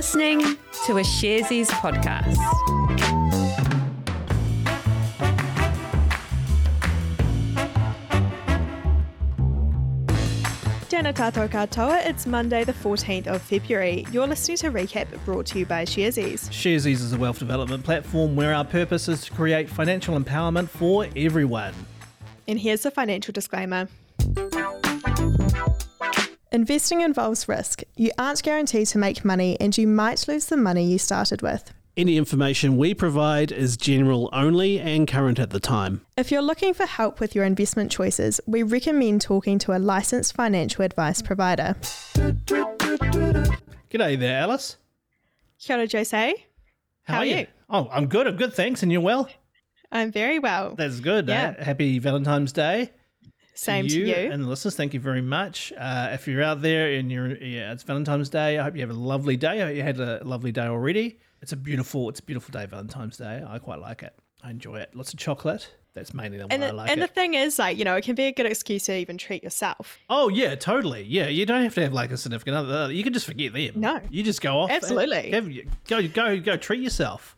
listening to a Sharesies podcast. Tēnā tātou katoa, it's Monday the 14th of February. You're listening to Recap brought to you by Sharesies. Sharesies is a wealth development platform where our purpose is to create financial empowerment for everyone. And here's the financial disclaimer. Investing involves risk. You aren't guaranteed to make money and you might lose the money you started with. Any information we provide is general only and current at the time. If you're looking for help with your investment choices, we recommend talking to a licensed financial advice provider. G'day there, Alice. Kia ora, Jose. How, are you? Oh, I'm good. I'm good. Thanks. And you're well? I'm very well. That's good. Yeah. eh? Happy Valentine's Day. Same you, to you. and the listeners. Thank you very much. Uh, if you're out there and you're, yeah, it's Valentine's Day. I hope you have a lovely day. I hope you had a lovely day already. It's a beautiful, it's a beautiful day, Valentine's Day. I quite like it. I enjoy it. Lots of chocolate. That's mainly the and why the, I like and it. the thing is, like, you know, it can be a good excuse to even treat yourself. Oh yeah, totally. Yeah, you don't have to have like a significant other. You can just forget them. No. you just go off. Absolutely. Have, go go go treat yourself.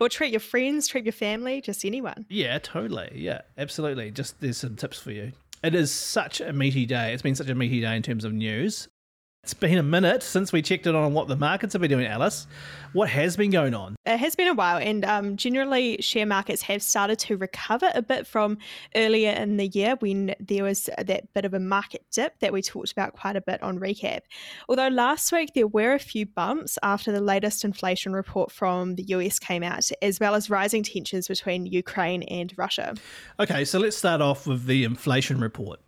Or treat your friends, treat your family, just anyone. Yeah, totally. Yeah, absolutely. Just there's some tips for you. It is such a meaty day. It's been such a meaty day in terms of news. It's been a minute since we checked in on what the markets have been doing, Alice. What has been going on? It has been a while, and um, generally, share markets have started to recover a bit from earlier in the year when there was that bit of a market dip that we talked about quite a bit on recap. Although last week there were a few bumps after the latest inflation report from the US came out, as well as rising tensions between Ukraine and Russia. Okay, so let's start off with the inflation report.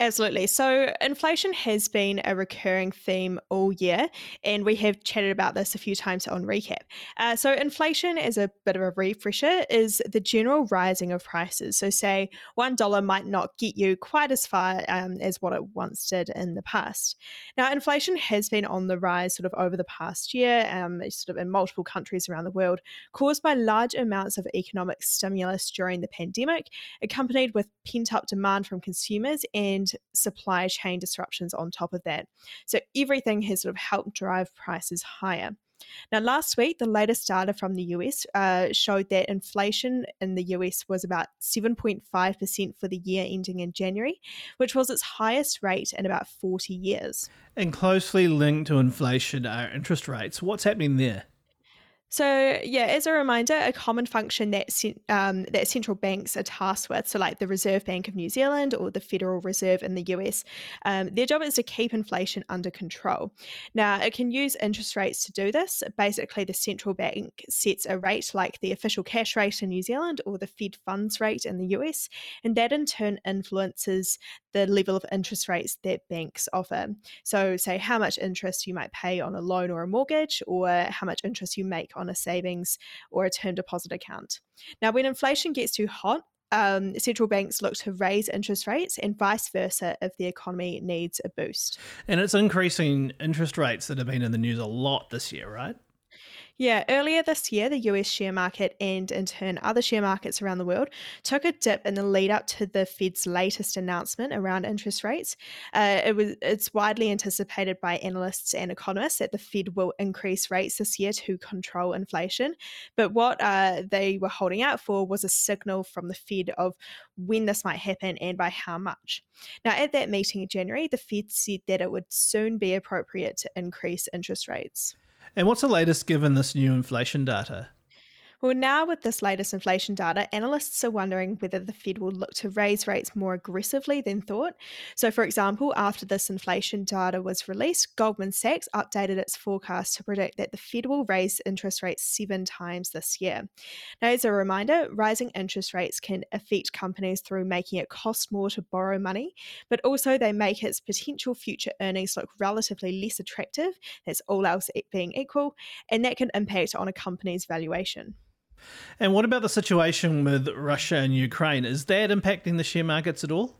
Absolutely. So, inflation has been a recurring theme all year, and we have chatted about this a few times on Recap. Uh, so, inflation, as a bit of a refresher, is the general rising of prices. So, say $1 might not get you quite as far um, as what it once did in the past. Now, inflation has been on the rise sort of over the past year, um, sort of in multiple countries around the world, caused by large amounts of economic stimulus during the pandemic, accompanied with pent up demand from consumers and supply chain disruptions on top of that. So everything has sort of helped drive prices higher. Now, last week, the latest data from the US uh, showed that inflation in the US was about 7.5% for the year ending in January, which was its highest rate in about 40 years. And closely linked to inflation are interest rates. What's happening there? So, yeah, as a reminder, a common function that um, that central banks are tasked with, so like the Reserve Bank of New Zealand or the Federal Reserve in the US, um, their job is to keep inflation under control. Now, it can use interest rates to do this. Basically, the central bank sets a rate like the official cash rate in New Zealand or the Fed funds rate in the US, and that in turn influences the level of interest rates that banks offer. So, say how much interest you might pay on a loan or a mortgage, or how much interest you make on a savings or a term deposit account. Now, when inflation gets too hot, um, central banks look to raise interest rates and vice versa if the economy needs a boost. And it's increasing interest rates that have been in the news a lot this year, right? Yeah, earlier this year, the US share market and in turn other share markets around the world took a dip in the lead up to the Fed's latest announcement around interest rates. Uh, it was it's widely anticipated by analysts and economists that the Fed will increase rates this year to control inflation. But what uh, they were holding out for was a signal from the Fed of when this might happen and by how much. Now, at that meeting in January, the Fed said that it would soon be appropriate to increase interest rates. And what's the latest given this new inflation data? Well, now with this latest inflation data, analysts are wondering whether the Fed will look to raise rates more aggressively than thought. So, for example, after this inflation data was released, Goldman Sachs updated its forecast to predict that the Fed will raise interest rates seven times this year. Now, as a reminder, rising interest rates can affect companies through making it cost more to borrow money, but also they make its potential future earnings look relatively less attractive. That's all else being equal, and that can impact on a company's valuation. And what about the situation with Russia and Ukraine? Is that impacting the share markets at all?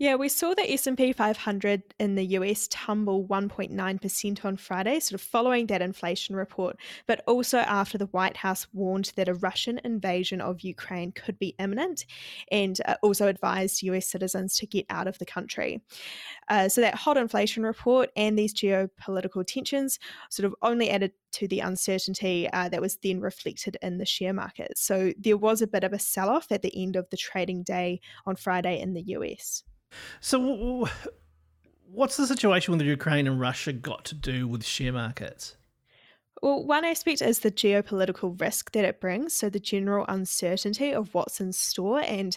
Yeah, we saw the S&P 500 in the US tumble 1.9% on Friday, sort of following that inflation report, but also after the White House warned that a Russian invasion of Ukraine could be imminent and uh, also advised US citizens to get out of the country. Uh, so that hot inflation report and these geopolitical tensions sort of only added to the uncertainty uh, that was then reflected in the share market. So there was a bit of a sell off at the end of the trading day on Friday in the US. So, what's the situation with Ukraine and Russia got to do with share markets? Well, one aspect is the geopolitical risk that it brings. So, the general uncertainty of what's in store and,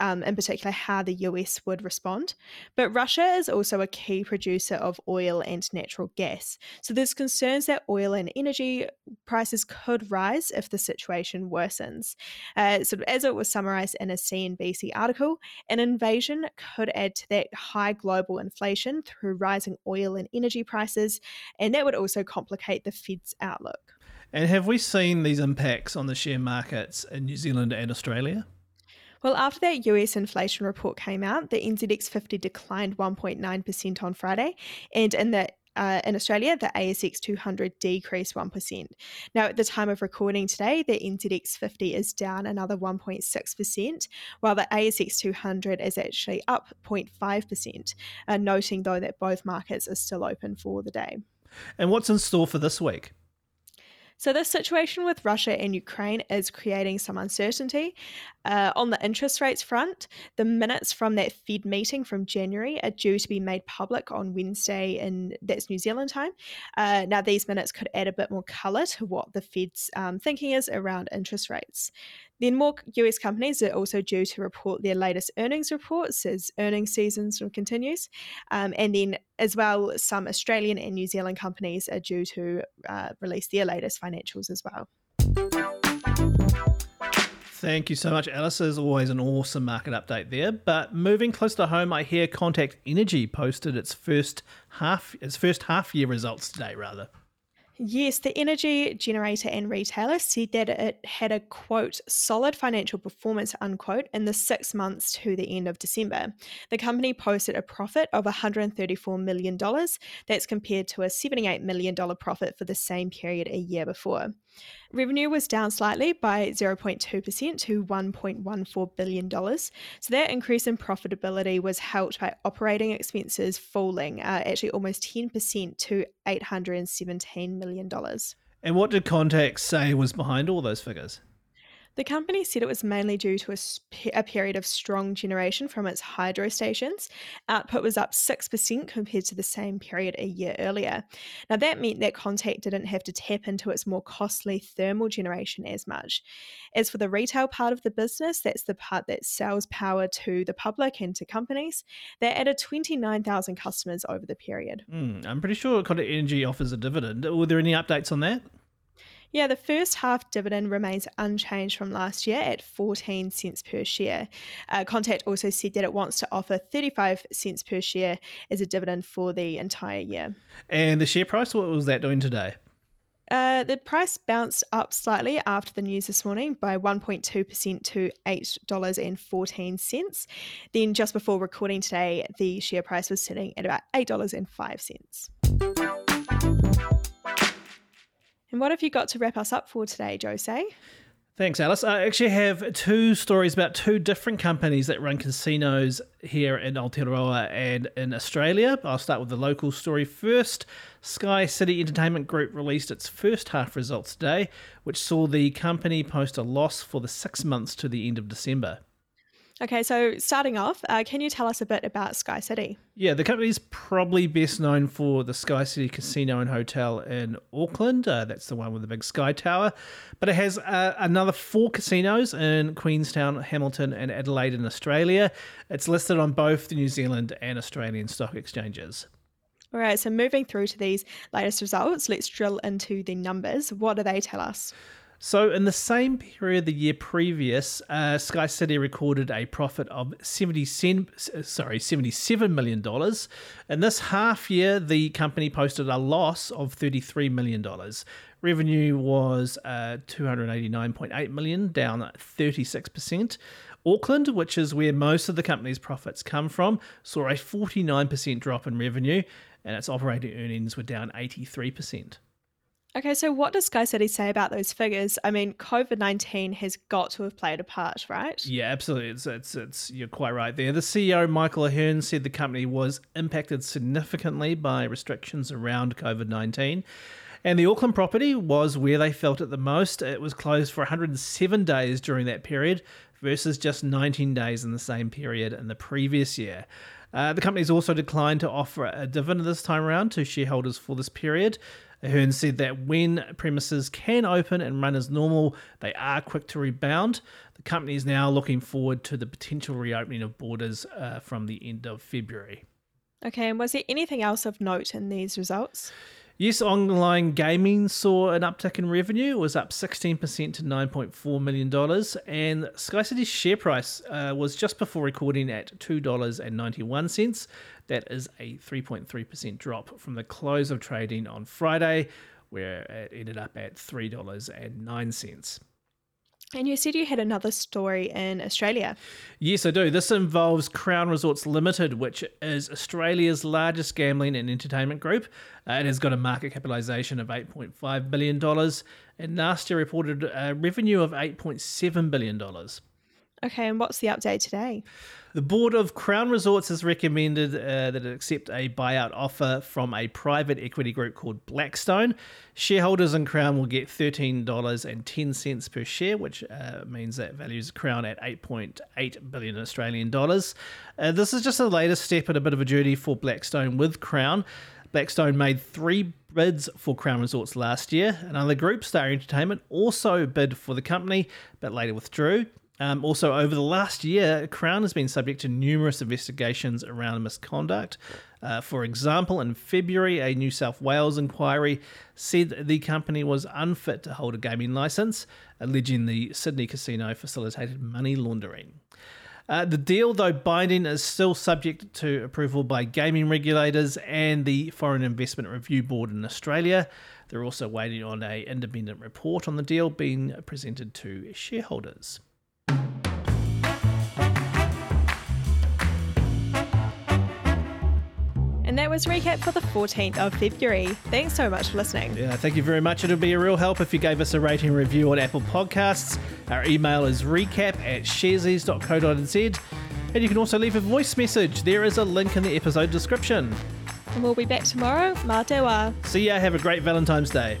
um, in particular, how the US would respond. But Russia is also a key producer of oil and natural gas. So, there's concerns that oil and energy prices could rise if the situation worsens. Uh, so, as it was summarized in a CNBC article, an invasion could add to that high global inflation through rising oil and energy prices. And that would also complicate the Fed's outlook. And have we seen these impacts on the share markets in New Zealand and Australia? Well, after that US inflation report came out, the NZX 50 declined 1.9% on Friday, and in the uh, in Australia, the ASX 200 decreased 1%. Now, at the time of recording today, the NZX 50 is down another 1.6%, while the ASX 200 is actually up 0.5%, uh, noting though that both markets are still open for the day. And what's in store for this week? So, this situation with Russia and Ukraine is creating some uncertainty. Uh, on the interest rates front, the minutes from that Fed meeting from January are due to be made public on Wednesday, and that's New Zealand time. Uh, now, these minutes could add a bit more colour to what the Fed's um, thinking is around interest rates. Then more US companies are also due to report their latest earnings reports as earnings season sort of continues. Um, and then, as well, some Australian and New Zealand companies are due to uh, release their latest financials as well. Thank you so much, Alice. As always, an awesome market update there. But moving close to home, I hear Contact Energy posted its first half its first half year results today, rather. Yes, the energy generator and retailer said that it had a quote, solid financial performance, unquote, in the six months to the end of December. The company posted a profit of $134 million. That's compared to a $78 million profit for the same period a year before. Revenue was down slightly by 0.2% to $1.14 billion. So that increase in profitability was helped by operating expenses falling uh, actually almost 10% to $817 million. And what did Contact say was behind all those figures? The company said it was mainly due to a, a, period of strong generation from its hydro stations. Output was up 6% compared to the same period a year earlier. Now, that meant that Contact didn't have to tap into its more costly thermal generation as much. As for the retail part of the business, that's the part that sells power to the public and to companies, they added 29,000 customers over the period. Mm, I'm pretty sure Contact Energy offers a dividend. Were there any updates on that? Yeah, the first half dividend remains unchanged from last year at 14 cents per share. Uh, Contact also said that it wants to offer 35 cents per share as a dividend for the entire year. And the share price, what was that doing today? Uh, the price bounced up slightly after the news this morning by 1.2% to $8.14. Then, just before recording today, the share price was sitting at about $8.05. And what have you got to wrap us up for today, Jose? Thanks, Alice. I actually have two stories about two different companies that run casinos here in Aotearoa and in Australia. I'll start with the local story first. Sky City Entertainment Group released its first half results today, which saw the company post a loss for the six months to the end of December. Okay, so starting off, uh, can you tell us a bit about Sky City? Yeah, the company is probably best known for the Sky City Casino and Hotel in Auckland. Uh, that's the one with the big Sky Tower. But it has uh, another four casinos in Queenstown, Hamilton, and Adelaide in Australia. It's listed on both the New Zealand and Australian stock exchanges. All right, so moving through to these latest results, let's drill into the numbers. What do they tell us? So, in the same period the year previous, uh, Sky City recorded a profit of 70 cent, sorry, $77 million. In this half year, the company posted a loss of $33 million. Revenue was uh, 289.8 million, down 36%. Auckland, which is where most of the company's profits come from, saw a 49% drop in revenue and its operating earnings were down 83%. Okay, so what does Sky City say about those figures? I mean, COVID 19 has got to have played a part, right? Yeah, absolutely. It's, it's, it's, you're quite right there. The CEO, Michael Ahearne, said the company was impacted significantly by restrictions around COVID 19. And the Auckland property was where they felt it the most. It was closed for 107 days during that period versus just 19 days in the same period in the previous year. Uh, the company's also declined to offer a dividend this time around to shareholders for this period. Ahearne said that when premises can open and run as normal, they are quick to rebound. The company is now looking forward to the potential reopening of borders uh, from the end of February. Okay, and was there anything else of note in these results? Yes, online gaming saw an uptick in revenue. It was up 16% to $9.4 million. And SkyCity's share price uh, was just before recording at $2.91. That is a 3.3% drop from the close of trading on Friday, where it ended up at $3.09. And you said you had another story in Australia. Yes, I do. This involves Crown Resorts Limited, which is Australia's largest gambling and entertainment group. Uh, it has got a market capitalisation of $8.5 billion and last year reported a revenue of $8.7 billion. Okay, and what's the update today? The board of Crown Resorts has recommended uh, that it accept a buyout offer from a private equity group called Blackstone. Shareholders in Crown will get $13.10 per share, which uh, means that values Crown at 8.8 billion Australian dollars. Uh, this is just the latest step in a bit of a journey for Blackstone with Crown. Blackstone made three bids for Crown Resorts last year. Another group, Star Entertainment, also bid for the company, but later withdrew. Um, also, over the last year, Crown has been subject to numerous investigations around misconduct. Uh, for example, in February, a New South Wales inquiry said the company was unfit to hold a gaming license, alleging the Sydney casino facilitated money laundering. Uh, the deal, though binding, is still subject to approval by gaming regulators and the Foreign Investment Review Board in Australia. They're also waiting on an independent report on the deal being presented to shareholders. That was recap for the 14th of February. Thanks so much for listening. Yeah, thank you very much. It'll be a real help if you gave us a rating review on Apple Podcasts. Our email is recap at sharesies.co.nz. And you can also leave a voice message. There is a link in the episode description. And we'll be back tomorrow. Ma te wa. See ya. Have a great Valentine's Day.